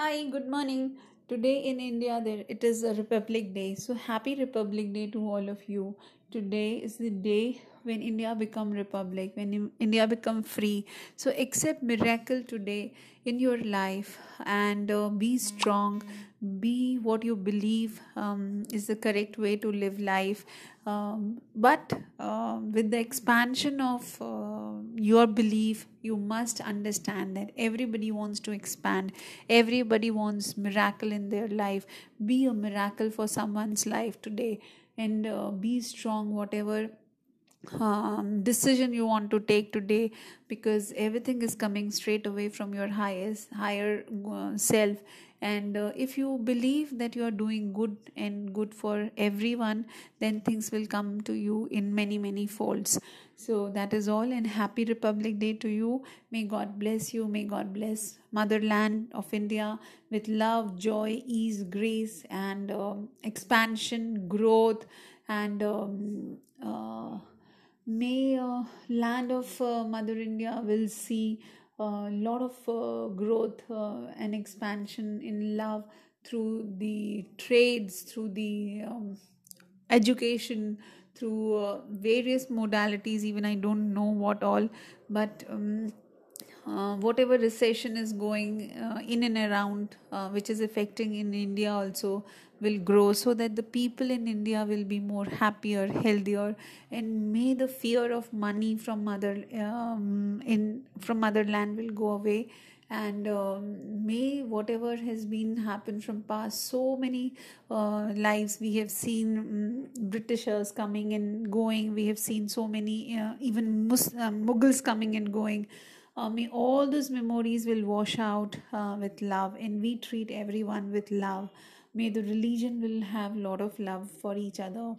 Hi, good morning. Today in India, there it is a Republic Day. So happy Republic Day to all of you. Today is the day when India become republic, when India become free. So accept miracle today in your life and uh, be strong. Be what you believe um, is the correct way to live life. Um, but uh, with the expansion of uh, your belief, you must understand that everybody wants to expand. Everybody wants miracle in their life. Be a miracle for someone's life today and uh, be strong whatever um, decision you want to take today because everything is coming straight away from your highest higher uh, self. And uh, if you believe that you are doing good and good for everyone then things will come to you in many many folds. So that is all and happy republic day to you. May god bless you. May god bless motherland of india with love joy ease grace and um, expansion growth and um, uh, may uh, land of uh, mother india will see a lot of uh, growth uh, and expansion in love through the trades through the um, education through uh, various modalities even i don't know what all but um, uh, whatever recession is going uh, in and around uh, which is affecting in india also will grow so that the people in india will be more happier healthier and may the fear of money from mother um, in from motherland will go away. And um, may whatever has been happened from past so many uh, lives we have seen um, britishers coming and going. We have seen so many uh, even Mus- uh, mughals coming and going uh, may all those memories will wash out uh, with love and we treat everyone with love. May the religion will have lot of love for each other.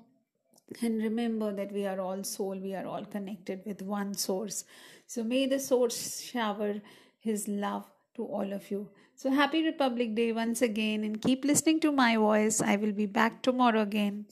And remember that we are all soul we are all connected with one source. So may the source shower his love to all of you. So happy republic day once again and keep listening to my voice. I will be back tomorrow again